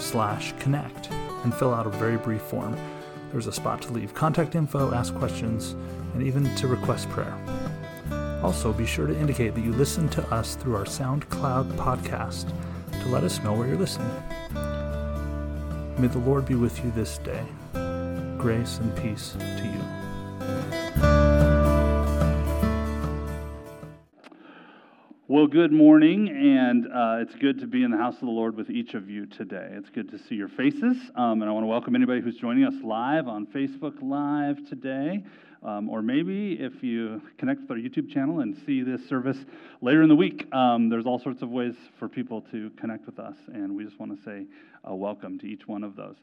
slash connect and fill out a very brief form. There's a spot to leave contact info, ask questions, and even to request prayer. Also, be sure to indicate that you listen to us through our SoundCloud podcast to let us know where you're listening. May the Lord be with you this day. Grace and peace to you. Well, good morning, and uh, it's good to be in the house of the Lord with each of you today. It's good to see your faces, um, and I want to welcome anybody who's joining us live on Facebook Live today. Um, or maybe if you connect with our YouTube channel and see this service later in the week, um, there's all sorts of ways for people to connect with us, and we just want to say uh, welcome to each one of those.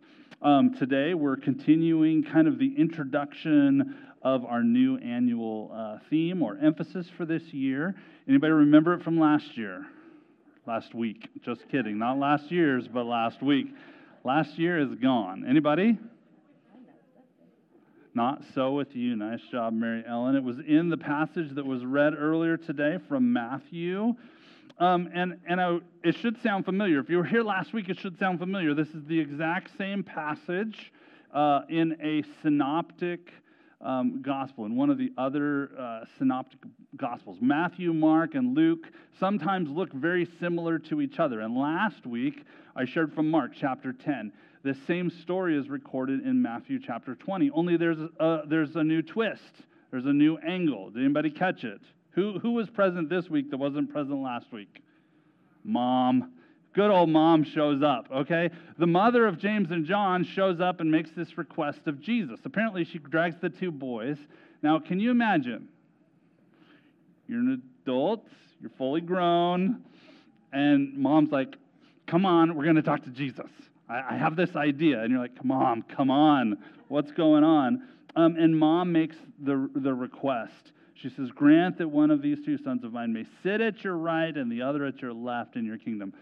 Um, today, we're continuing kind of the introduction of our new annual uh, theme or emphasis for this year. Anybody remember it from last year? Last week. Just kidding. Not last year's, but last week. Last year is gone. Anybody? Not so with you. Nice job, Mary Ellen. It was in the passage that was read earlier today from Matthew. Um, and and I, it should sound familiar. If you were here last week, it should sound familiar. This is the exact same passage uh, in a synoptic um, gospel, in one of the other uh, synoptic gospels. Matthew, Mark, and Luke sometimes look very similar to each other. And last week, I shared from Mark chapter 10. The same story is recorded in Matthew chapter 20, only there's a, uh, there's a new twist, there's a new angle. Did anybody catch it? Who, who was present this week that wasn't present last week? Mom good old mom shows up, okay? The mother of James and John shows up and makes this request of Jesus. Apparently, she drags the two boys. Now, can you imagine? You're an adult, you're fully grown, and mom's like, come on, we're going to talk to Jesus. I, I, have this idea. And you're like, come on, come on, what's going on? Um, and mom makes the, the request. She says, Grant that one of these two sons of mine may sit at your right and the other at your left in your kingdom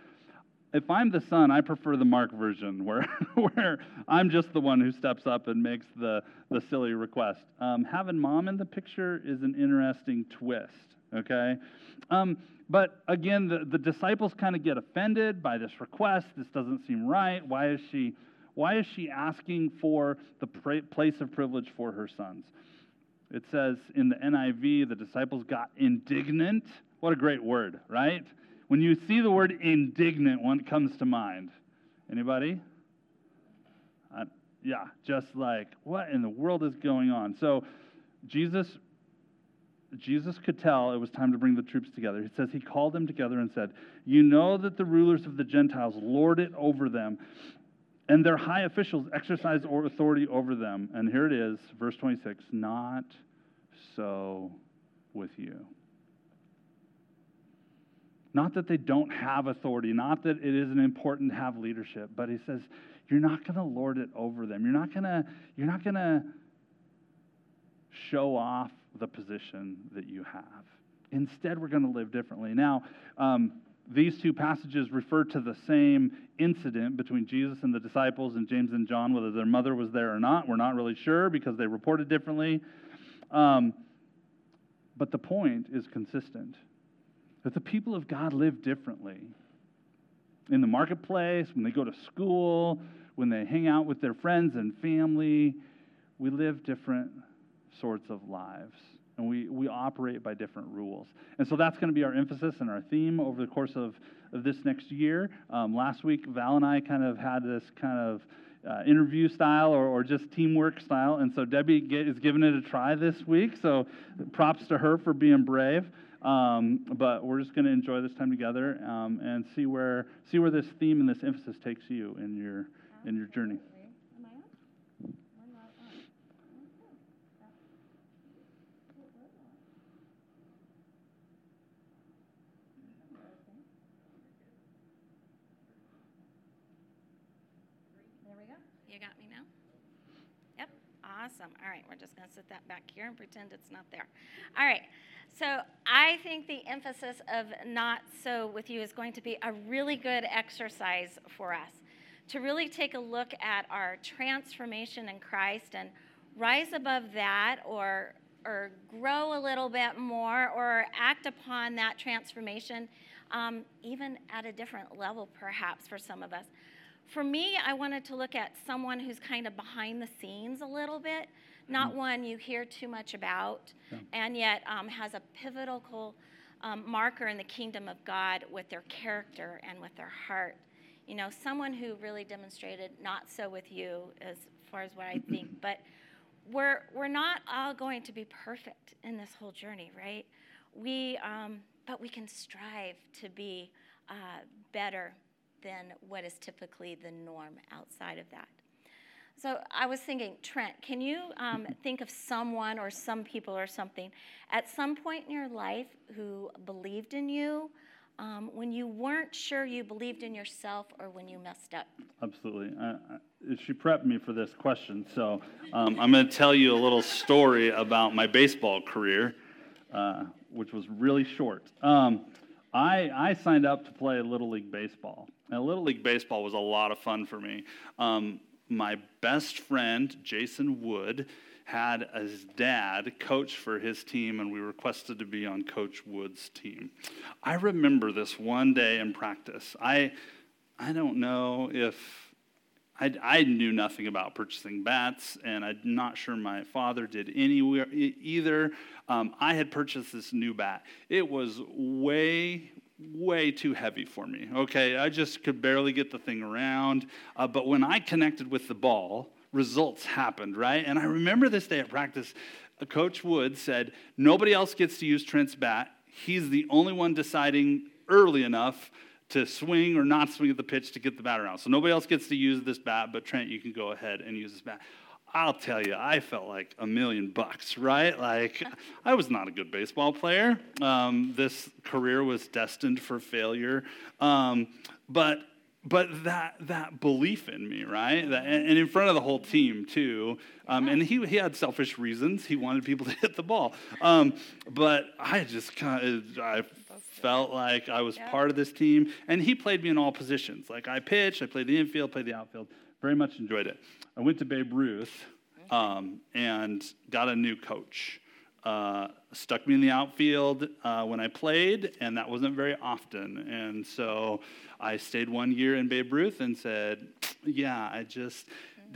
if I'm the son, I prefer the Mark version where, where I'm just the one who steps up and makes the, the silly request. Um, having mom in the picture is an interesting twist, okay? Um, but again, the, the disciples kind of get offended by this request. This doesn't seem right. Why is she, why is she asking for the pra- place of privilege for her sons? It says in the NIV, the disciples got indignant. What a great word, right? When you see the word indignant, what comes to mind? Anybody? Uh, yeah, just like, what in the world is going on? So Jesus Jesus could tell it was time to bring the troops together. He says he called them together and said, You know that the rulers of the Gentiles lord it over them, and their high officials exercise authority over them. And here it is, verse 26 Not so with you. Not that they don't have authority, not that it isn't important to have leadership, but he says, you're not going to lord it over them. You're not going to you're not going to show off the position that you have. Instead, we're going to live differently. Now, um, these two passages refer to the same incident between Jesus and the disciples and James and John, whether their mother was there or not. We're not really sure because they reported differently. Um, but the point is consistent that the people of God live differently. In the marketplace, when they go to school, when they hang out with their friends and family, we live different sorts of lives. And we, we operate by different rules. And so that's going to be our emphasis and our theme over the course of, of this next year. Um, last week, Val and I kind of had this kind of uh, interview style or, or just teamwork style. And so Debbie get, is giving it a try this week. So props to her for being brave. Um, but we're just going to enjoy this time together um, and see where see where this theme and this emphasis takes you in your in your journey. Awesome. All right, we're just going to sit that back here and pretend it's not there. All right. So I think the emphasis of not so with you is going to be a really good exercise for us to really take a look at our transformation in Christ and rise above that or or grow a little bit more or act upon that transformation um, even at a different level perhaps for some of us for me i wanted to look at someone who's kind of behind the scenes a little bit not mm-hmm. one you hear too much about yeah. and yet um, has a pivotal um, marker in the kingdom of god with their character and with their heart you know someone who really demonstrated not so with you as far as what i think but we're, we're not all going to be perfect in this whole journey, right? We, um, but we can strive to be uh, better than what is typically the norm outside of that. So I was thinking, Trent, can you um, think of someone or some people or something at some point in your life who believed in you um, when you weren't sure you believed in yourself or when you messed up? Absolutely. I, I, she prepped me for this question, so um, I'm going to tell you a little story about my baseball career, uh, which was really short. Um, I, I, signed up to play Little League Baseball. Now, Little League Baseball was a lot of fun for me. Um, my best friend, Jason Wood, had his dad coach for his team, and we requested to be on Coach Wood's team. I remember this one day in practice. I, I don't know if I, I knew nothing about purchasing bats, and I'm not sure my father did anywhere either. Um, I had purchased this new bat. It was way, way too heavy for me. Okay, I just could barely get the thing around. Uh, but when I connected with the ball, results happened, right? And I remember this day at practice, Coach Wood said, Nobody else gets to use Trent's bat. He's the only one deciding early enough to swing or not swing at the pitch to get the bat around. So nobody else gets to use this bat, but Trent, you can go ahead and use this bat. I'll tell you, I felt like a million bucks, right? Like, I was not a good baseball player. Um, this career was destined for failure. Um, but but that that belief in me, right? That, and in front of the whole team too. Um, and he he had selfish reasons. He wanted people to hit the ball. Um, but I just kind of I felt like I was part of this team. And he played me in all positions. Like I pitched, I played the infield, played the outfield. Very much enjoyed it. I went to Babe Ruth um, and got a new coach. Uh, stuck me in the outfield uh, when I played, and that wasn't very often. And so I stayed one year in Babe Ruth and said, "Yeah, I just."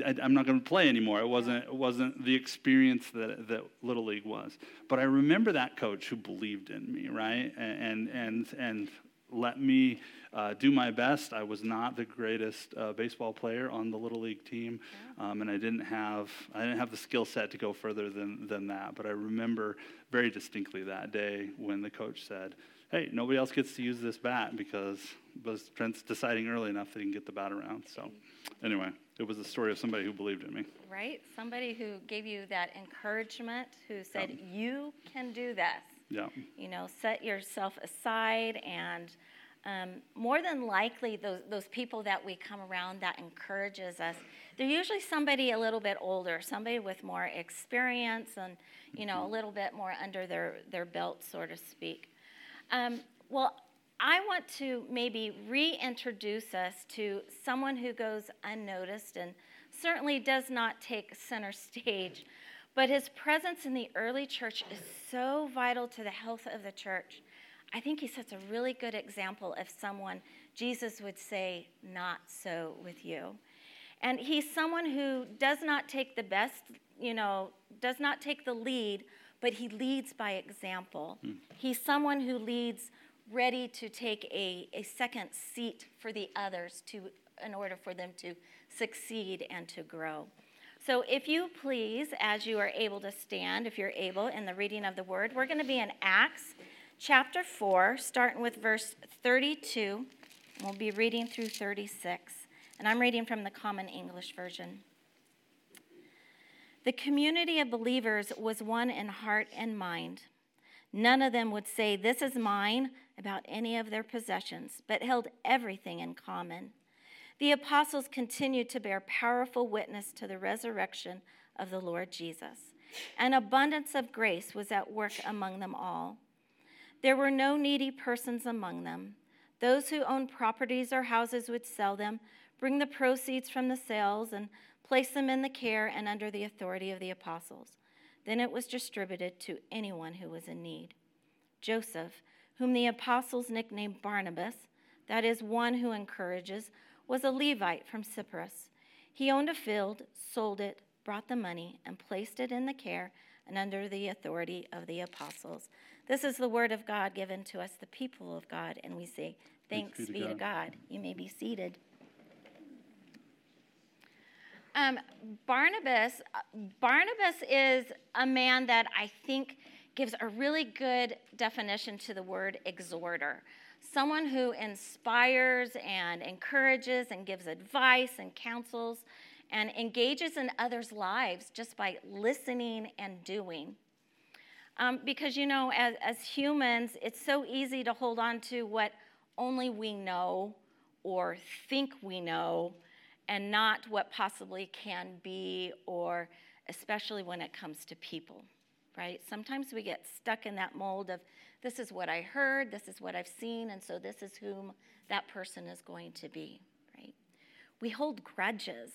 I, am not going to play anymore. It wasn't, it wasn't the experience that, that Little League was. But I remember that coach who believed in me, right? And, and, and let me uh, do my best. I was not the greatest uh, baseball player on the little league team, um, and I didn't have I didn't have the skill set to go further than than that. But I remember very distinctly that day when the coach said, "Hey, nobody else gets to use this bat because was Trent's deciding early enough that he can get the bat around." So, anyway, it was the story of somebody who believed in me. Right, somebody who gave you that encouragement, who said, yeah. "You can do this." Yeah. You know, set yourself aside and um, more than likely those, those people that we come around that encourages us they're usually somebody a little bit older somebody with more experience and you know a little bit more under their, their belt so to speak. Um, well i want to maybe reintroduce us to someone who goes unnoticed and certainly does not take center stage but his presence in the early church is so vital to the health of the church I think he sets a really good example of someone Jesus would say, Not so with you. And he's someone who does not take the best, you know, does not take the lead, but he leads by example. Mm. He's someone who leads ready to take a, a second seat for the others to, in order for them to succeed and to grow. So, if you please, as you are able to stand, if you're able, in the reading of the word, we're going to be in Acts chapter 4, starting with verse 32. We'll be reading through 36. And I'm reading from the Common English Version. The community of believers was one in heart and mind. None of them would say, This is mine, about any of their possessions, but held everything in common. The apostles continued to bear powerful witness to the resurrection of the Lord Jesus. An abundance of grace was at work among them all. There were no needy persons among them. Those who owned properties or houses would sell them, bring the proceeds from the sales, and place them in the care and under the authority of the apostles. Then it was distributed to anyone who was in need. Joseph, whom the apostles nicknamed Barnabas, that is, one who encourages, was a Levite from Cyprus. He owned a field, sold it, brought the money, and placed it in the care and under the authority of the apostles. This is the word of God given to us, the people of God, and we say, Thanks, Thanks be, to, God. to God. You may be seated. Um, Barnabas, Barnabas is a man that I think gives a really good definition to the word exhorter. Someone who inspires and encourages and gives advice and counsels and engages in others' lives just by listening and doing. Um, because, you know, as, as humans, it's so easy to hold on to what only we know or think we know and not what possibly can be, or especially when it comes to people, right? Sometimes we get stuck in that mold of this is what I heard, this is what I've seen, and so this is whom that person is going to be, right? We hold grudges.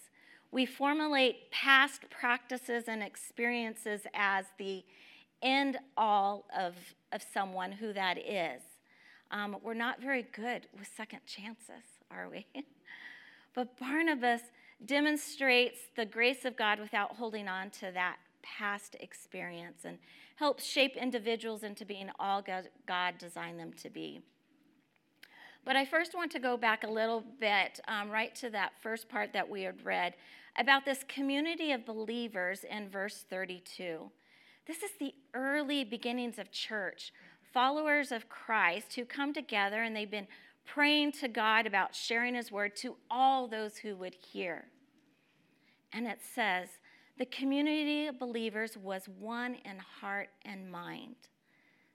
We formulate past practices and experiences as the end all of, of someone who that is. Um, we're not very good with second chances, are we? But Barnabas demonstrates the grace of God without holding on to that past experience and helps shape individuals into being all God designed them to be. But I first want to go back a little bit, um, right to that first part that we had read about this community of believers in verse 32. This is the early beginnings of church, followers of Christ who come together and they've been praying to God about sharing his word to all those who would hear. And it says, the community of believers was one in heart and mind.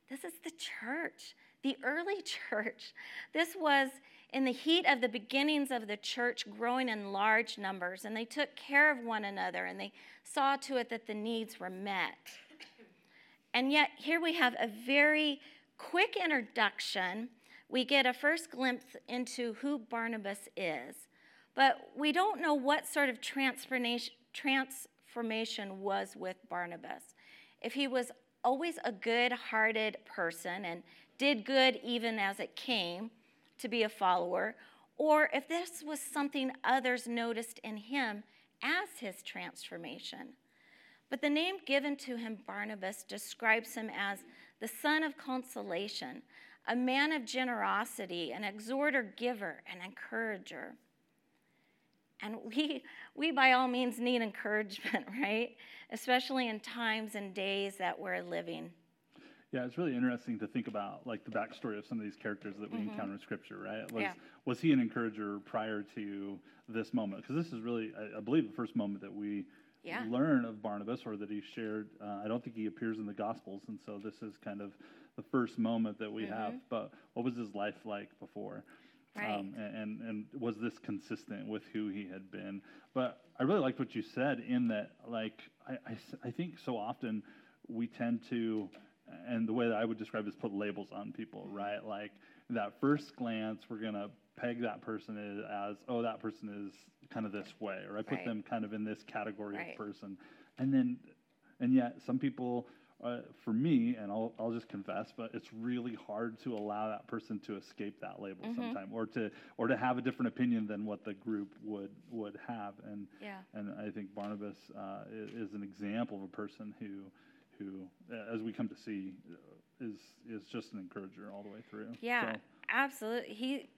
This is the church, the early church. This was in the heat of the beginnings of the church growing in large numbers, and they took care of one another and they saw to it that the needs were met. And yet, here we have a very quick introduction we get a first glimpse into who Barnabas is, but we don't know what sort of transformation, was with Barnabas. If he was always a good hearted person and did good even as it came to be a follower, or if this was something others noticed in him as his transformation. But the name given to him, Barnabas, describes him as the son of consolation, a man of generosity, an exhorter, giver, an encourager. And we, we by all means need encouragement, right? Especially in times and days that we're living. Yeah, it's really interesting to think about like the backstory of some of these characters that we mm-hmm. encounter in Scripture, right? Was yeah. was he an encourager prior to this moment? Because this is really, I, I, believe, the first moment that we yeah. learn of Barnabas, or that he shared. Uh, I don't think he appears in the Gospels, and so this is kind of the first moment that we mm-hmm. have. But what was his life like before? Right. Um, and, and was this consistent with who he had been? But I really liked what you said in that, like, I, I, I think so often we tend to, and the way that I would describe is put labels on people, right? Like, that first glance, we're going to peg that person as, oh, that person is kind of this way, or I put right. them kind of in this category right. of person. And then, and yet some people uh, for me, and I'll, I'll just confess, but it's really hard to allow that person to escape that label mm-hmm. sometime, or to or to have a different opinion than what the group would would have. And yeah. and I think Barnabas uh, is, is, an example of a person who who, as we come to see, uh, is is just an encourager all the way through. Yeah, so. absolutely. He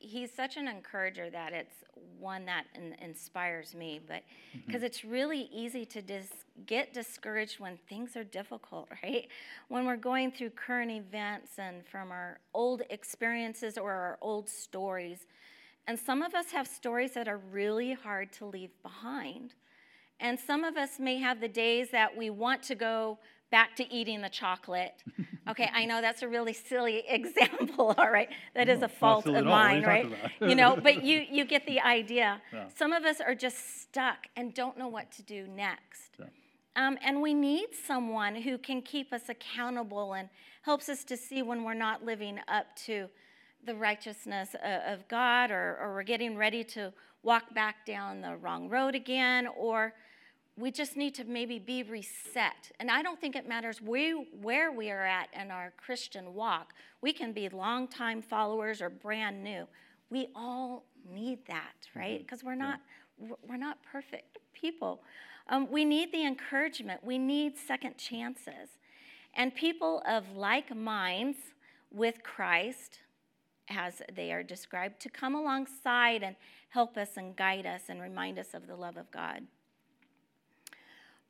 he's such an encourager that it's one that in, inspires me but because mm-hmm. it's really easy to dis- get discouraged when things are difficult right when we're going through current events and from our old experiences or our old stories and some of us have stories that are really hard to leave behind and some of us may have the days that we want to go back to eating the chocolate. Okay, I know that's a really silly example, all right? That is a fault of at all. What are mine, right? you know, but you you get the idea. Yeah. Some of us are just stuck and don't know what to do next. Yeah. Um, and we need someone who can keep us accountable and helps us to see when we're not living up to the righteousness of, of God or, or we're getting ready to walk back down the wrong road again or we just need to maybe be reset. And I don't think it matters where, where we are at in our Christian walk. We can be longtime followers or brand new. We all need that, right? Because we're not we're not perfect people. Um, we need the encouragement. We need second chances, and people of like minds with Christ, as they are described, to come alongside and help us and guide us and remind us of the love of God.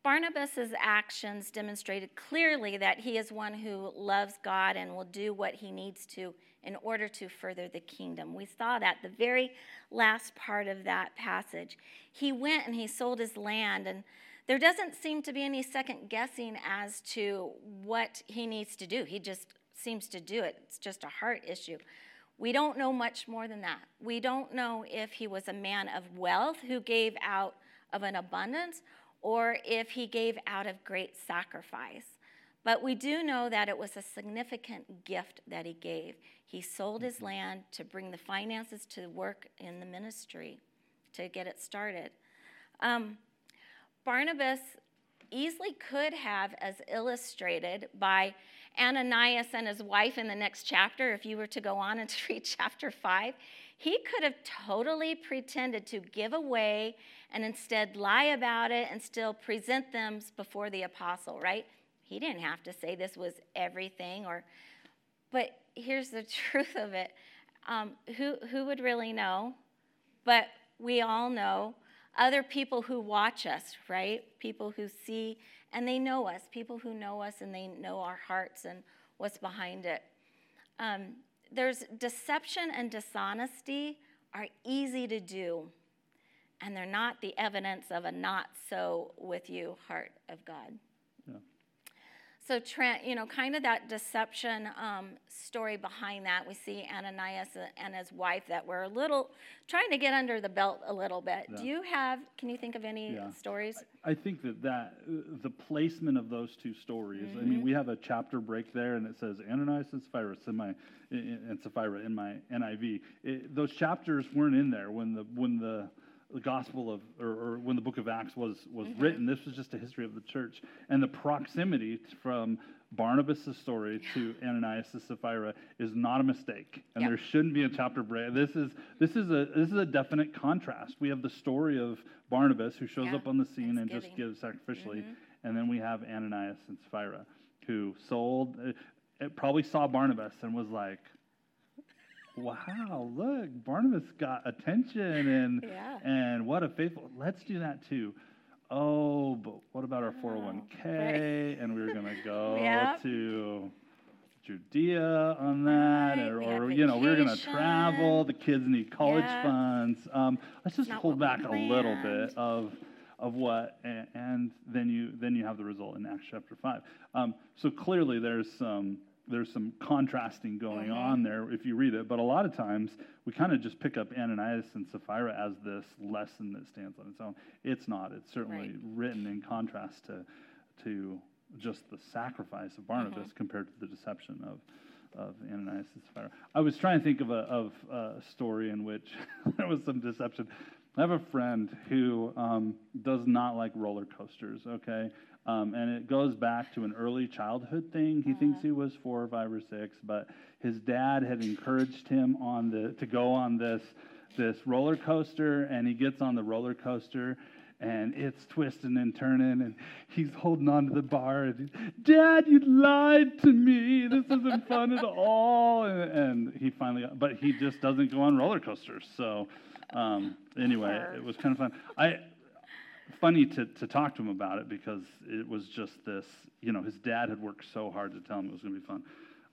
Barnabas' actions demonstrated clearly that he is one who loves God and will do what he needs to in order to further the kingdom. We saw that the very last part of that passage. He went and he sold his land, and there doesn't seem to be any second guessing as to what he needs to do. He just seems to do it, it's just a heart issue. We don't know much more than that. We don't know if he was a man of wealth who gave out of an abundance or if he gave out of great sacrifice. But we do know that it was a significant gift that he gave. He sold his land to bring the finances to work in the ministry to get it started. Um, Barnabas easily could have, as illustrated by Ananias and his wife in the next chapter, if you were to go on and to read chapter 5, he could have totally pretended to give away and instead lie about it and still present them before the apostle, right? He didn't have to say this was everything or but here's the truth of it. Um, who, who would really know? But we all know other people who watch us, right? People who see and they know us, people who know us and they know our hearts and what's behind it. Um, there's deception and dishonesty are easy to do, and they're not the evidence of a not so with you heart of God. Yeah. So, Trent, you know, kind of that deception um, story behind that. We see Ananias and his wife that were a little trying to get under the belt a little bit. Yeah. Do you have? Can you think of any Yeah. stories? I think that that the placement of those two stories. I Mm-hmm. mean, we have a chapter break there, and it says Ananias and Sapphira in my and Sapphira in my NIV. It, those chapters weren't in there when the when the the Gospel of or, or when the Book of Acts was was Mm-hmm. written. This was just a history of the church, and the proximity from Barnabas' story to Ananias and Sapphira is not a mistake, and Yep. there shouldn't be a chapter break. This is this is a this is a definite contrast. We have the story of Barnabas who shows Yeah, up on the scene and just gives sacrificially, mm-hmm. and then we have Ananias and Sapphira who sold. It, it probably saw Barnabas and was like, "Wow, look, Barnabas got attention and Yeah. and what a faithful. Let's do that too." Oh, but what about our 401k? And we were going to go Yep. to Judea on that, Right, or, or you know, we were going to travel. The kids need college Yeah. funds. Um, let's just not hold back a little bit of of what, and, and then you then you have the result in Acts chapter five. Um, so clearly, there's some there's some contrasting going Mm-hmm. on there if you read it. But a lot of times we kind of just pick up Ananias and Sapphira as this lesson that stands on its own. It's not. It's certainly Right. written in contrast to to just the sacrifice of Barnabas Mm-hmm. compared to the deception of of Ananias and Sapphira. I was trying to think of a of a story in which there was some deception. I have a friend who um, does not like roller coasters. Okay, um, and it goes back to an early childhood thing. He thinks he was four or five or six, but his dad had encouraged him on the to go on this this roller coaster, and he gets on the roller coaster, and it's twisting and turning, and he's holding on to the bar. And Dad, you lied to me. This isn't fun at all. And, and he finally, but he just doesn't go on roller coasters. So um, anyway, it was kind of fun. I funny to, to talk to him about it because it was just this, you know, his dad had worked so hard to tell him it was going to be fun.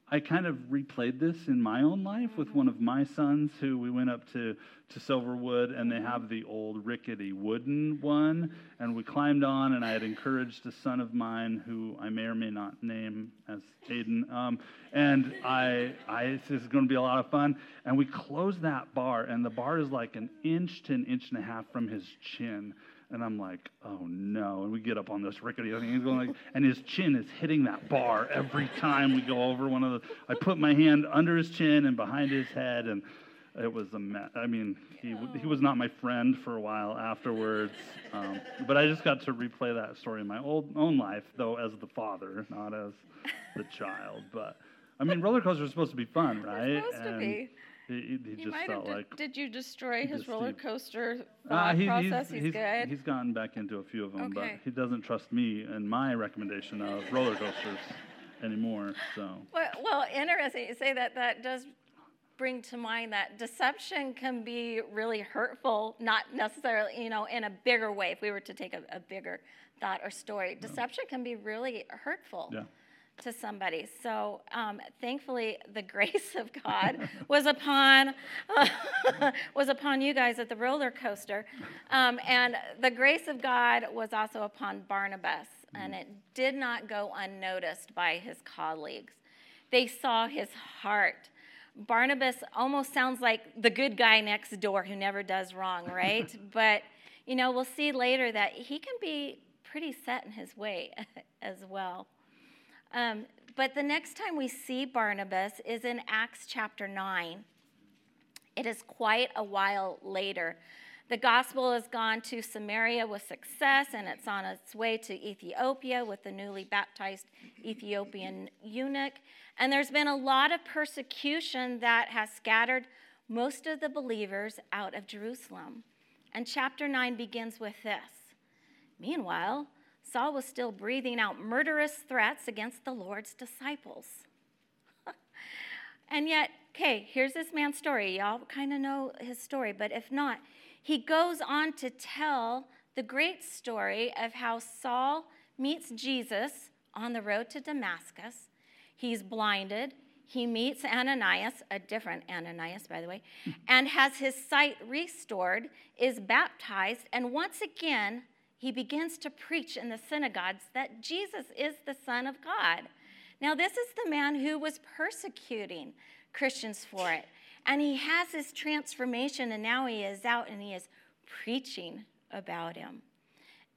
I kind of replayed this in my own life with one of my sons who we went up to, to Silverwood and they have the old rickety wooden one. And we climbed on, and I had encouraged a son of mine who I may or may not name as Aiden. Um, and I, I, this is going to be a lot of fun. And we closed that bar, and the bar is like an inch to an inch and a half from his chin. And I'm like, oh no. And we get up on this rickety thing. He's going like, and his chin is hitting that bar every time we go over one of the. I put my hand under his chin and behind his head, and it was a mess. I mean, he, he was not my friend for a while afterwards. Um, but I just got to replay that story in my old, own life, though, as the father, not as the child. But I mean, roller coasters are supposed to be fun, right? They're supposed to be. He, he- he just felt Did, like. did you destroy his roller coaster Uh, he- process? He's, he's, good. he's gotten back into a few of them, but he doesn't trust me and my recommendation of roller coasters anymore. So Well, well, interesting you say that. That does bring to mind that deception can be really hurtful, not necessarily, you know, in a bigger way. If we were to take a, a bigger thought or story, deception can be really hurtful. yeah, to somebody. So um, thankfully, the grace of God was upon was upon you guys at the roller coaster, um, and the grace of God was also upon Barnabas, and it did not go unnoticed by his colleagues. They saw his heart. Barnabas almost sounds like the good guy next door who never does wrong, right? but you know, we'll see later that he can be pretty set in his way as well. Um, but the next time we see Barnabas is in Acts chapter 9. It is quite a while later. The gospel has gone to Samaria with success, and it's on its way to Ethiopia with the newly baptized Ethiopian eunuch. And there's been a lot of persecution that has scattered most of the believers out of Jerusalem. And chapter 9 begins with this. Meanwhile, Saul was still breathing out murderous threats against the Lord's disciples. and yet, okay, here's this man's story. Y'all kind of know his story, but if not, he goes on to tell the great story of how Saul meets Jesus on the road to Damascus. He's blinded. He meets Ananias, a different Ananias, by the way, hmm. and has his sight restored, is baptized, and once again, he begins to preach in the synagogues that Jesus is the Son of God. Now, this is the man who was persecuting Christians for it. And he has his transformation, and now he is out and he is preaching about him.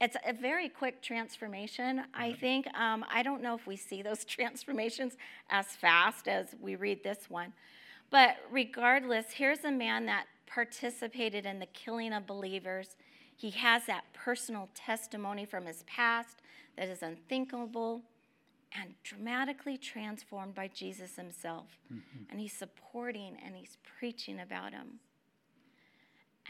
It's a very quick transformation, I think. Um, I don't know if we see those transformations as fast as we read this one. But regardless, here's a man that participated in the killing of believers. He has that personal testimony from his past that is unthinkable and dramatically transformed by Jesus himself. Mm-hmm. And he's supporting and he's preaching about him.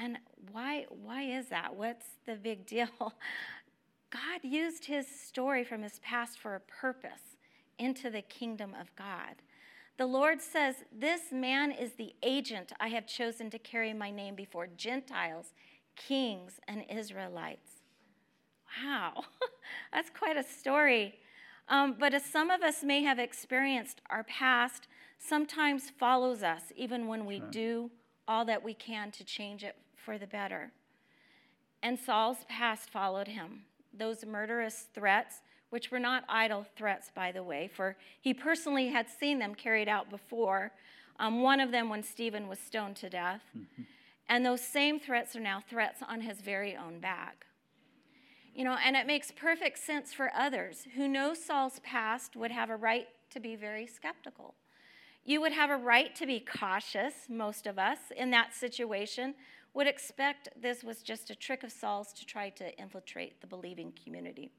And why, why is that? What's the big deal? God used his story from his past for a purpose into the kingdom of God. The Lord says, This man is the agent I have chosen to carry my name before Gentiles, kings, and Israelites. Wow, that's quite a story. Um, but as some of us may have experienced, our past sometimes follows us, even when we do all that we can to change it for the better. And Saul's past followed him. Those murderous threats, which were not idle threats, by the way, for he personally had seen them carried out before. Um, one of them when Stephen was stoned to death. And those same threats are now threats on his very own back. You know, and it makes perfect sense for others who know Saul's past would have a right to be very skeptical. You would have a right to be cautious, most of us, in that situation, would expect this was just a trick of Saul's to try to infiltrate the believing community.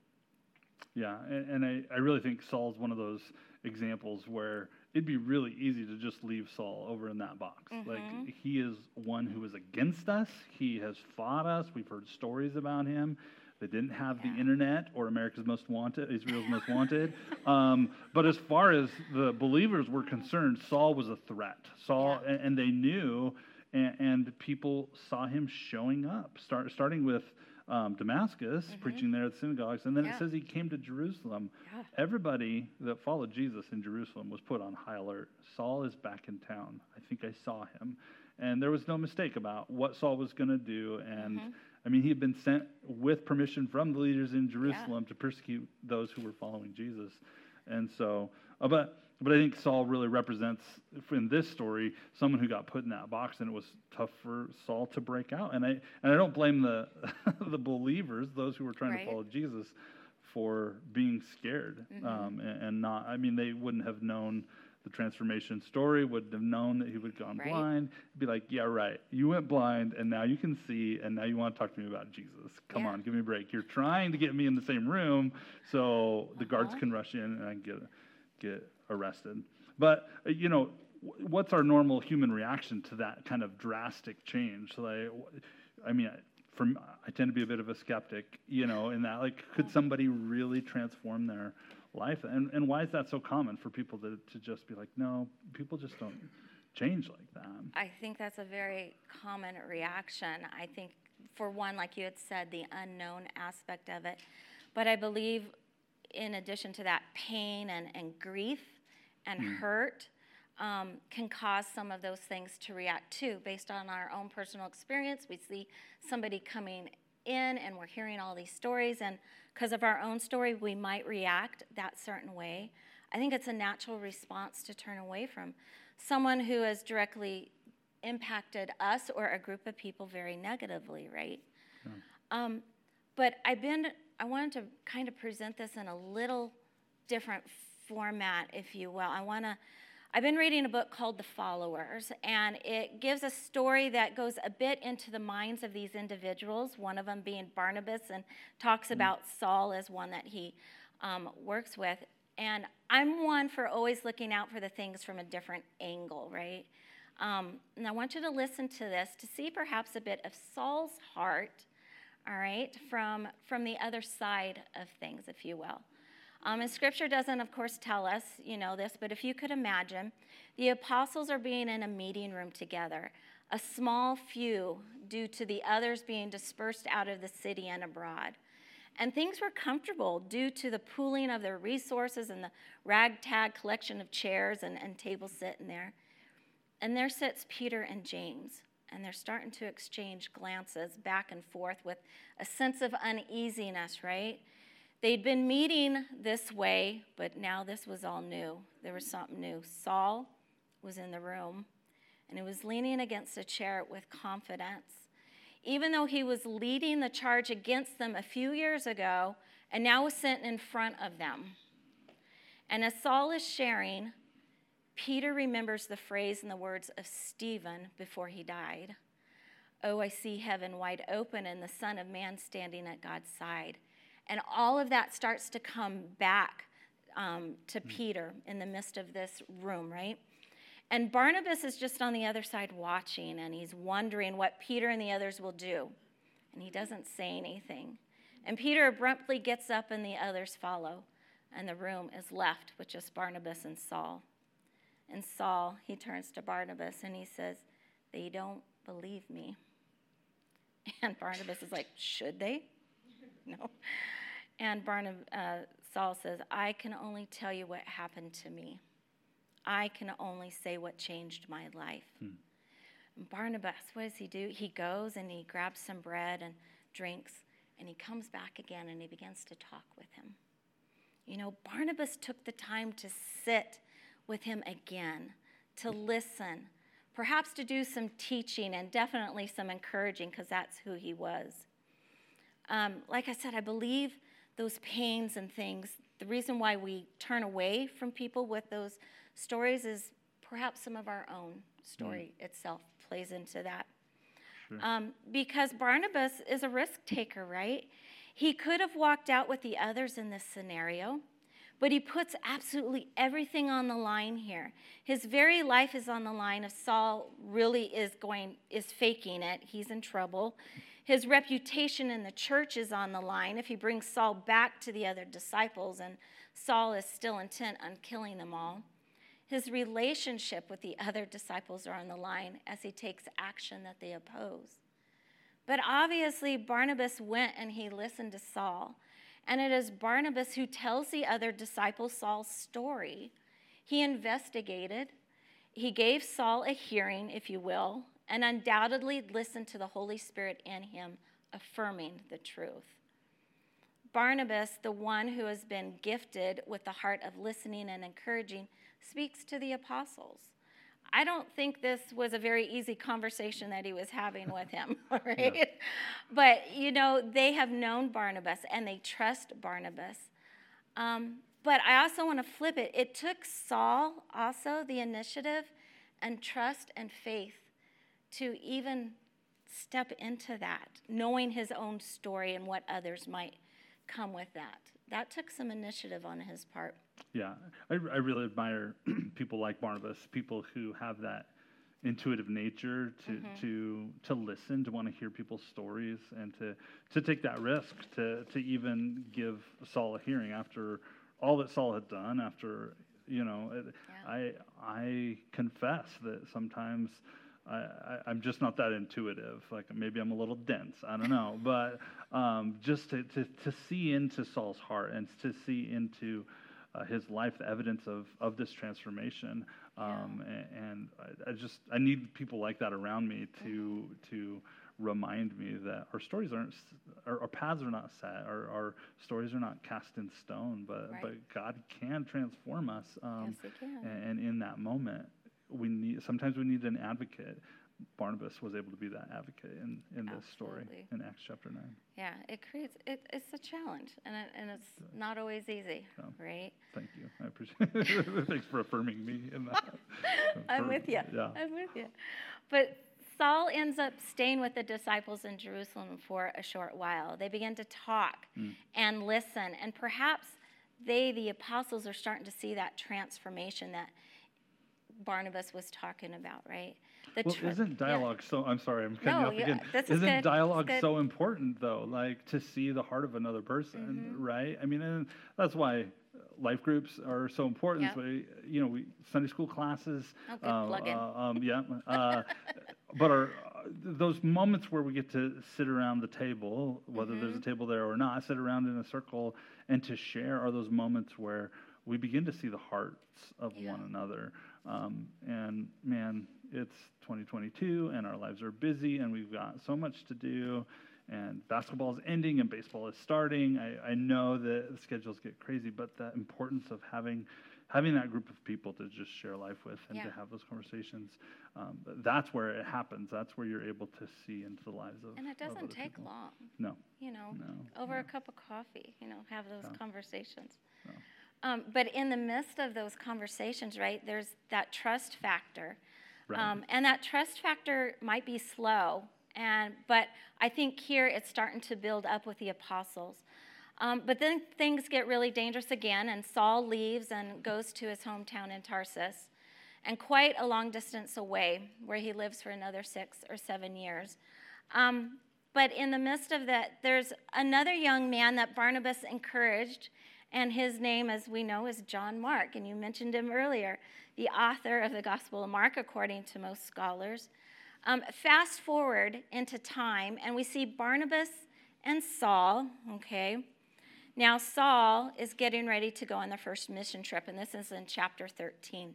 yeah, and, and I, I really think Saul's one of those examples where it'd be really easy to just leave Saul over in that box. Like he is one who is against us. He has fought us. We've heard stories about him. They didn't have the internet or America's Most Wanted, Israel's Most Wanted. Um, but as far as the believers were concerned, Saul was a threat. Saul, and, and they knew, and, and people saw him showing up. Start, starting with um, Damascus, preaching there at the synagogues, and then Mm-hmm. Yeah. it says he came to Jerusalem. Yeah. Everybody that followed Jesus in Jerusalem was put on high alert. Saul is back in town. I think I saw him. And there was no mistake about what Saul was going to do. And Mm-hmm. I mean, he had been sent with permission from the leaders in Jerusalem to persecute those who were following Jesus. And so, uh, but but I think Saul really represents in this story someone who got put in that box, and it was tough for Saul to break out. And I and I don't blame the the believers, those who were trying Right. to follow Jesus, for being scared um, and, and not. I mean, they wouldn't have known the transformation story, wouldn't have known that he would gone Right. blind. Be like, yeah, right. You went blind, and now you can see, and now you want to talk to me about Jesus. Come Yeah. on, give me a break. You're trying to get me in the same room so the guards Uh-huh. can rush in and I can get get arrested. But uh, you know, what's our normal human reaction to that kind of drastic change? Like, I mean, I- for I tend to be a bit of a skeptic, you know, in that like, could somebody really transform their life? And and why is that so common for people to to just be like, no, people just don't change like that. I think that's a very common reaction. I think, for one, like you had said, the unknown aspect of it. But I believe, in addition to that, pain and, and grief and hurt um, can cause some of those things to react too, based on our own personal experience. We see somebody coming in and we're hearing all these stories, and because of our own story, we might react that certain way. I think it's a natural response to turn away from someone who has directly impacted us or a group of people very negatively, right? Um, but I've been, I wanted to kind of present this in a little different format, if you will. I want to, I've been reading a book called The Followers, and it gives a story that goes a bit into the minds of these individuals, one of them being Barnabas, and talks about Saul as one that he um, works with. And I'm one for always looking out for the things from a different angle, right? Um, and I want you to listen to this to see perhaps a bit of Saul's heart, all right, from, from the other side of things, if you will. Um, and scripture doesn't, of course, tell us, you know, this, but if you could imagine, the apostles are being in a meeting room together, a small few due to the others being dispersed out of the city and abroad. And things were comfortable due to the pooling of their resources and the ragtag collection of chairs and, and tables sitting there. And there sits Peter and James, and they're starting to exchange glances back and forth with a sense of uneasiness, right? They'd been meeting this way, but now this was all new. There was something new. Saul was in the room, and he was leaning against a chair with confidence. Even though he was leading the charge against them a few years ago, and now was sitting in front of them. And as Saul is sharing, Peter remembers the phrase and the words of Stephen before he died Oh, I see heaven wide open and the Son of Man standing at God's side. And all of that starts to come back um, to Peter in the midst of this room, right? And Barnabas is just on the other side watching and he's wondering what Peter and the others will do. And he doesn't say anything. And Peter abruptly gets up and the others follow. And the room is left with just Barnabas and Saul. And Saul, he turns to Barnabas and he says, They don't believe me. And Barnabas is like, Should they? No. And Barnab- uh, Saul says, I can only tell you what happened to me. I can only say what changed my life. And Barnabas, what does he do? He goes and he grabs some bread and drinks, and he comes back again and he begins to talk with him. You know, Barnabas took the time to sit with him again, to listen, perhaps to do some teaching and definitely some encouraging because that's who he was. Um, like I said, I believe those pains and things, the reason why we turn away from people with those stories is perhaps some of our own story itself plays into that. Um, because Barnabas is a risk taker, right? He could have walked out with the others in this scenario, but he puts absolutely everything on the line here. His very life is on the line if Saul really is going is faking it. He's in trouble. His reputation in the church is on the line if he brings Saul back to the other disciples and Saul is still intent on killing them all. His relationship with the other disciples are on the line as he takes action that they oppose. But obviously, Barnabas went and he listened to Saul. And it is Barnabas who tells the other disciples Saul's story. He investigated, he gave Saul a hearing, if you will, and undoubtedly listened to the Holy Spirit in him, affirming the truth. Barnabas, the one who has been gifted with the heart of listening and encouraging, speaks to the apostles. I don't think this was a very easy conversation that he was having with him, right? But, you know, they have known Barnabas and they trust Barnabas. Um, but I also want to flip it. It took Saul also the initiative and trust and faith to even step into that, knowing his own story and what others might come with that. That took some initiative on his part. Yeah, I, I really admire people like Barnabas, people who have that intuitive nature to mm-hmm. to to listen, to want to hear people's stories, and to to take that risk to to even give Saul a hearing after all that Saul had done. After you know, yeah. I I confess that sometimes I, am just not that intuitive. Like maybe I'm a little dense. I don't know. but um, just to, to, to see into Saul's heart and to see into uh, his life, the evidence of, of this transformation. Um, yeah. and, and I, I, just I need people like that around me to mm-hmm. to remind me that our stories aren't our, our paths are not set. Our, our stories are not cast in stone. But right. but God can transform us. Um, yes, he can. And, and in that moment we need sometimes we need an advocate. Barnabas was able to be that advocate in, in this story in Acts chapter 9. Yeah, it creates, it, it's a challenge, and, it, and it's not always easy, right? Thank you. I appreciate it. Thanks for affirming me in that. I'm with you. Yeah. I'm with you. But Saul ends up staying with the disciples in Jerusalem for a short while. They begin to talk mm. and listen, and perhaps they, the apostles, are starting to see that transformation that Barnabas was talking about, right? The well, isn't dialogue yeah. so? I'm sorry, I'm cutting no, you off again. Yeah, isn't good. dialogue so important though? Like to see the heart of another person, mm-hmm. right? I mean, and that's why life groups are so important. Yep. So, you know, we Sunday school classes. Oh, good uh, plug-in. Uh, um, yeah, uh, but our those moments where we get to sit around the table, whether mm-hmm. there's a mm-hmm. table there or not, sit around in a circle and to share are those moments where we begin to see the hearts of yeah. one another. Um, and man, it's 2022 and our lives are busy and we've got so much to do. And basketball is ending and baseball is starting. I, I know that the schedules get crazy, but the importance of having having that group of people to just share life with and yeah. to have those conversations, um, that's where it happens. That's where you're able to see into the lives of. And it doesn't take people. long. No. You know, no, over no. a cup of coffee, you know, have those conversations. No. Um, but in the midst of those conversations, right, there's that trust factor. Right. Um, and that trust factor might be slow, and, but I think here it's starting to build up with the apostles. Um, but then things get really dangerous again, and Saul leaves and goes to his hometown in Tarsus, and quite a long distance away, where he lives for another six or seven years. Um, but in the midst of that, there's another young man that Barnabas encouraged and his name, as we know, is John Mark. And you mentioned him earlier, the author of the Gospel of Mark, according to most scholars. Um, fast forward into time, and we see Barnabas and Saul, okay? Now, Saul is getting ready to go on the first mission trip, and this is in chapter 13.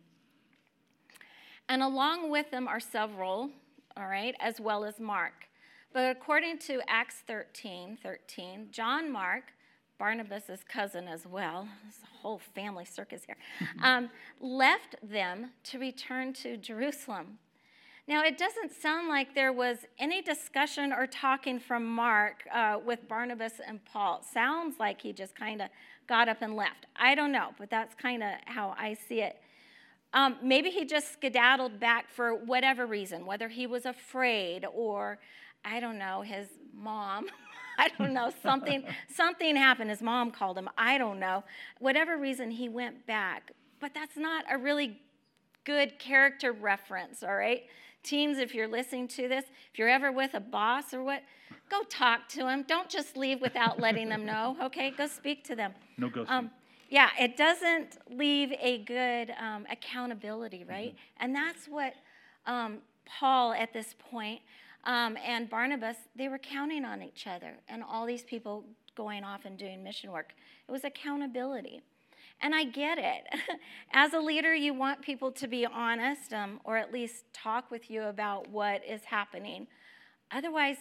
And along with them are several, all right, as well as Mark. But according to Acts 13 13, John Mark Barnabas' cousin as well, a whole family circus here, um, left them to return to Jerusalem. Now, it doesn't sound like there was any discussion or talking from Mark uh, with Barnabas and Paul. Sounds like he just kind of got up and left. I don't know, but that's kind of how I see it. Um, maybe he just skedaddled back for whatever reason, whether he was afraid or, I don't know, his mom I don't know, something, something happened. His mom called him. I don't know. Whatever reason, he went back. But that's not a really good character reference, all right? Teams, if you're listening to this, if you're ever with a boss or what, go talk to them. Don't just leave without letting them know, okay? Go speak to them. No ghosting. Um, yeah, it doesn't leave a good um, accountability, right? Mm-hmm. And that's what um, Paul at this point um, and Barnabas, they were counting on each other and all these people going off and doing mission work. It was accountability. And I get it. As a leader, you want people to be honest um, or at least talk with you about what is happening. Otherwise,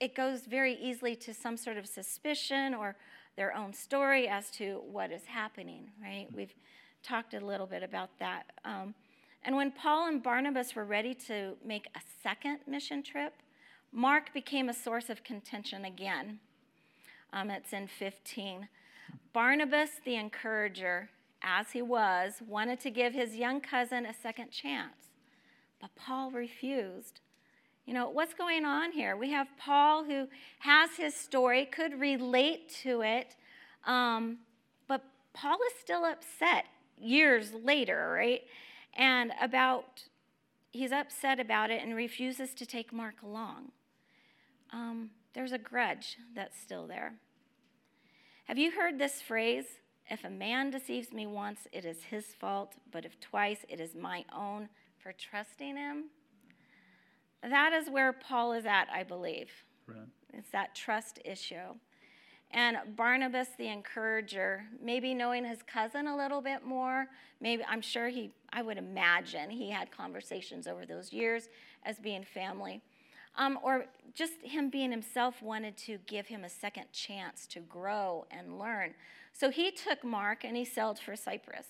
it goes very easily to some sort of suspicion or their own story as to what is happening, right? We've talked a little bit about that. Um, and when Paul and Barnabas were ready to make a second mission trip, Mark became a source of contention again. Um, it's in 15. Barnabas, the encourager, as he was, wanted to give his young cousin a second chance, but Paul refused. You know, what's going on here? We have Paul who has his story, could relate to it, um, but Paul is still upset years later, right? And about, he's upset about it and refuses to take Mark along. Um, there's a grudge that's still there. Have you heard this phrase? If a man deceives me once, it is his fault, but if twice, it is my own for trusting him. That is where Paul is at, I believe. Right. It's that trust issue. And Barnabas, the encourager, maybe knowing his cousin a little bit more, maybe I'm sure he, I would imagine he had conversations over those years as being family. Um, or just him being himself wanted to give him a second chance to grow and learn. So he took Mark and he sailed for Cyprus,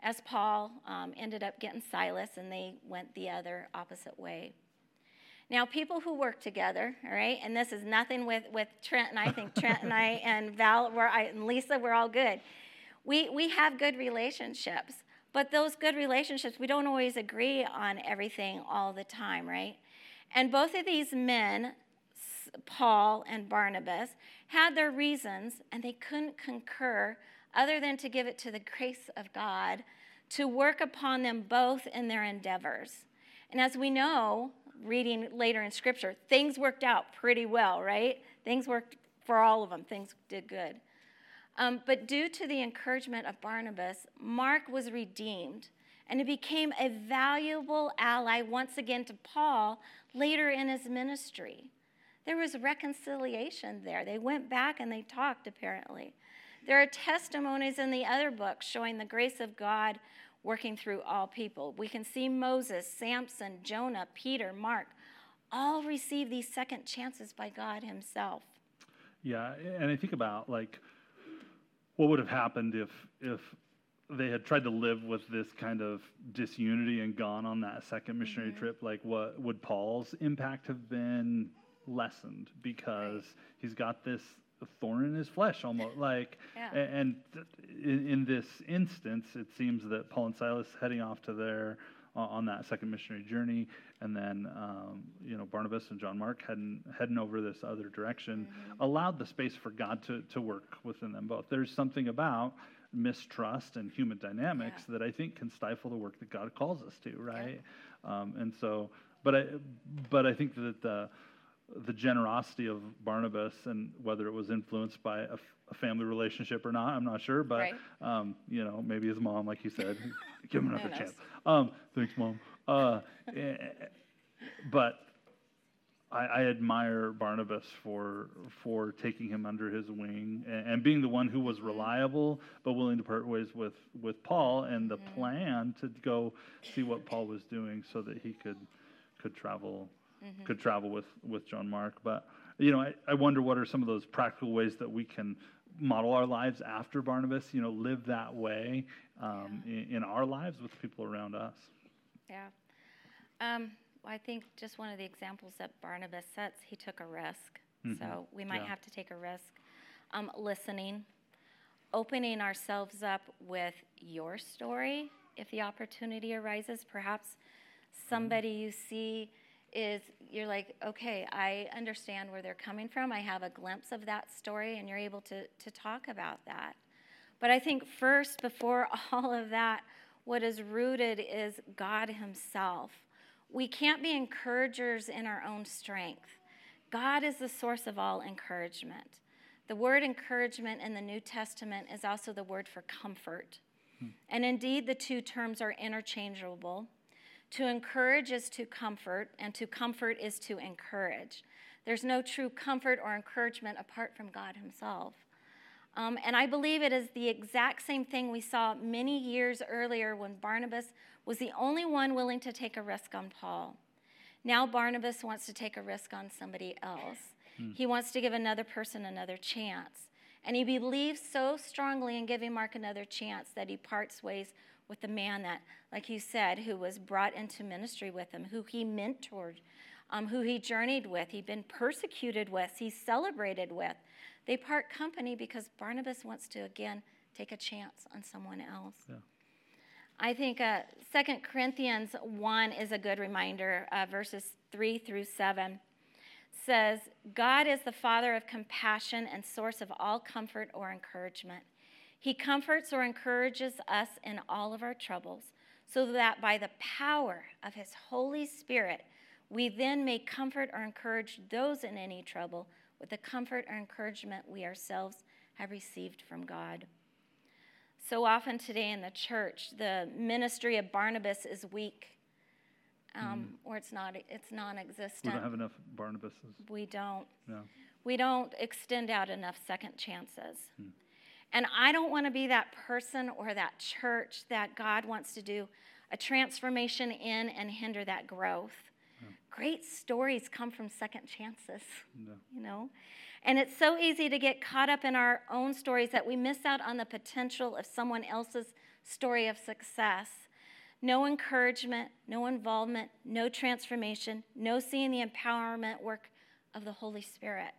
as Paul um, ended up getting Silas and they went the other opposite way. Now, people who work together, all right, and this is nothing with, with Trent and I, I think Trent and I and Val we're, I, and Lisa, we're all good. We, we have good relationships, but those good relationships, we don't always agree on everything all the time, right? And both of these men, Paul and Barnabas, had their reasons, and they couldn't concur other than to give it to the grace of God to work upon them both in their endeavors. And as we know, reading later in Scripture, things worked out pretty well, right? Things worked for all of them, things did good. Um, but due to the encouragement of Barnabas, Mark was redeemed and he became a valuable ally once again to Paul later in his ministry. There was reconciliation there. They went back and they talked, apparently. There are testimonies in the other books showing the grace of God working through all people. We can see Moses, Samson, Jonah, Peter, Mark, all receive these second chances by God Himself. Yeah, and I think about like what would have happened if if they had tried to live with this kind of disunity and gone on that second missionary mm-hmm. trip. Like, what would Paul's impact have been lessened because right. he's got this thorn in his flesh almost like yeah. and in, in, this instance it seems that paul and silas heading off to there uh, on that second missionary journey and then um, you know barnabas and john mark heading heading over this other direction mm-hmm. allowed the space for god to, to work within them both there's something about mistrust and human dynamics yeah. that i think can stifle the work that god calls us to right yeah. um, and so but i but i think that the the generosity of Barnabas and whether it was influenced by a, a family relationship or not, I'm not sure. But, right. um, you know, maybe his mom, like you said, give him another chance. Um, thanks, mom. Uh, eh, but I, I, admire Barnabas for for taking him under his wing and, and, being the one who was mm-hmm. reliable but willing to part ways with with Paul and the mm-hmm. plan to go see what Paul was doing so that he could could travel mm-hmm. could travel with with John Mark. But you know, I, I wonder what are some of those practical ways that we can model our lives after Barnabas. You know, live that way um, yeah. in, in, our lives with the people around us. Yeah. Um, well, I think just one of the examples that Barnabas sets, he took a risk. Mm-hmm. So we might yeah. have to take a risk. Um, listening, opening ourselves up with your story if the opportunity arises. Perhaps somebody you see is you're like, okay, I understand where they're coming from. I have a glimpse of that story, and you're able to, to talk about that. But I think first, before all of that, what is rooted is God Himself. We can't be encouragers in our own strength. God is the source of all encouragement. The word encouragement in the New Testament is also the word for comfort. Hmm. And indeed, the two terms are interchangeable. To encourage is to comfort, and to comfort is to encourage. There's no true comfort or encouragement apart from God Himself. Um, and I believe it is the exact same thing we saw many years earlier when Barnabas was the only one willing to take a risk on Paul. Now Barnabas wants to take a risk on somebody else. Hmm. He wants to give another person another chance. And he believes so strongly in giving Mark another chance that he parts ways with the man that, like you said, who was brought into ministry with him, who he mentored, um, who he journeyed with, he'd been persecuted with, he celebrated with. They part company because Barnabas wants to again take a chance on someone else. Yeah. I think uh, 2 Corinthians 1 is a good reminder, uh, verses 3 through 7 says, God is the Father of compassion and source of all comfort or encouragement. He comforts or encourages us in all of our troubles, so that by the power of His Holy Spirit, we then may comfort or encourage those in any trouble with the comfort or encouragement we ourselves have received from God. So often today in the church, the ministry of Barnabas is weak, um, mm. or it's not. It's non-existent. We don't have enough Barnabases. We don't. No. We don't extend out enough second chances. Mm. And I don't want to be that person or that church that God wants to do a transformation in and hinder that growth. Great stories come from second chances, you know? And it's so easy to get caught up in our own stories that we miss out on the potential of someone else's story of success. No encouragement, no involvement, no transformation, no seeing the empowerment work of the Holy Spirit.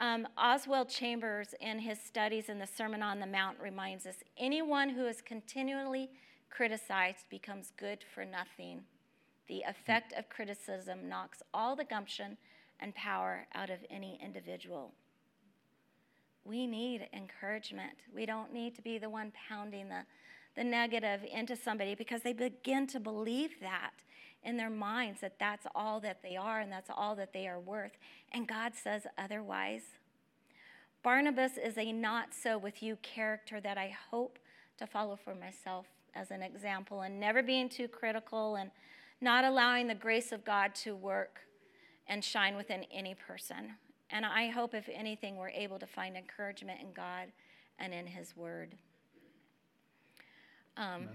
Um, Oswald Chambers, in his studies in the Sermon on the Mount, reminds us anyone who is continually criticized becomes good for nothing. The effect of criticism knocks all the gumption and power out of any individual. We need encouragement. We don't need to be the one pounding the, the negative into somebody because they begin to believe that in their minds that that's all that they are and that's all that they are worth. And God says otherwise. Barnabas is a not so with you character that I hope to follow for myself as an example and never being too critical and not allowing the grace of God to work and shine within any person. And I hope, if anything, we're able to find encouragement in God and in His Word. Um,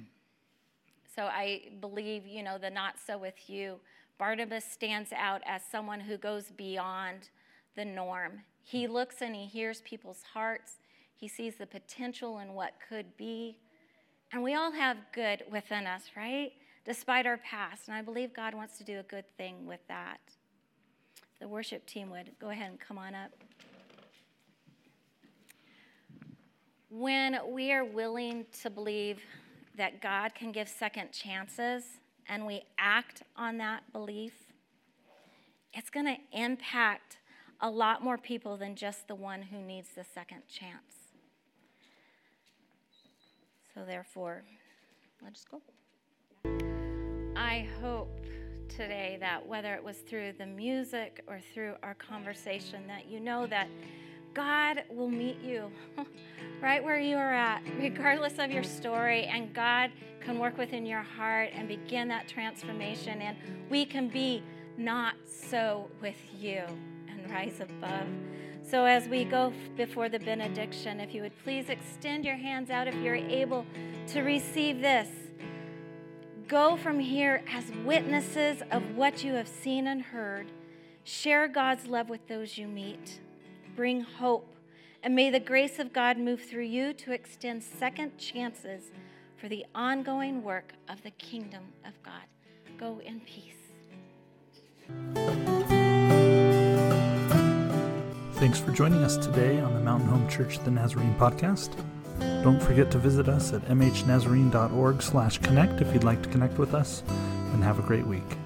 so I believe, you know, the not so with you. Barnabas stands out as someone who goes beyond the norm. He hmm. looks and he hears people's hearts. He sees the potential in what could be. And we all have good within us, right? Despite our past. And I believe God wants to do a good thing with that. The worship team would go ahead and come on up. When we are willing to believe that God can give second chances and we act on that belief, it's going to impact a lot more people than just the one who needs the second chance. So, therefore, let's go. I hope today that whether it was through the music or through our conversation, that you know that God will meet you right where you are at, regardless of your story, and God can work within your heart and begin that transformation. And we can be not so with you and rise above. So, as we go before the benediction, if you would please extend your hands out if you're able to receive this. Go from here as witnesses of what you have seen and heard. Share God's love with those you meet. Bring hope. And may the grace of God move through you to extend second chances for the ongoing work of the kingdom of God. Go in peace. Thanks for joining us today on the Mountain Home Church the Nazarene podcast. Don't forget to visit us at mhnazarene.org slash connect if you'd like to connect with us, and have a great week.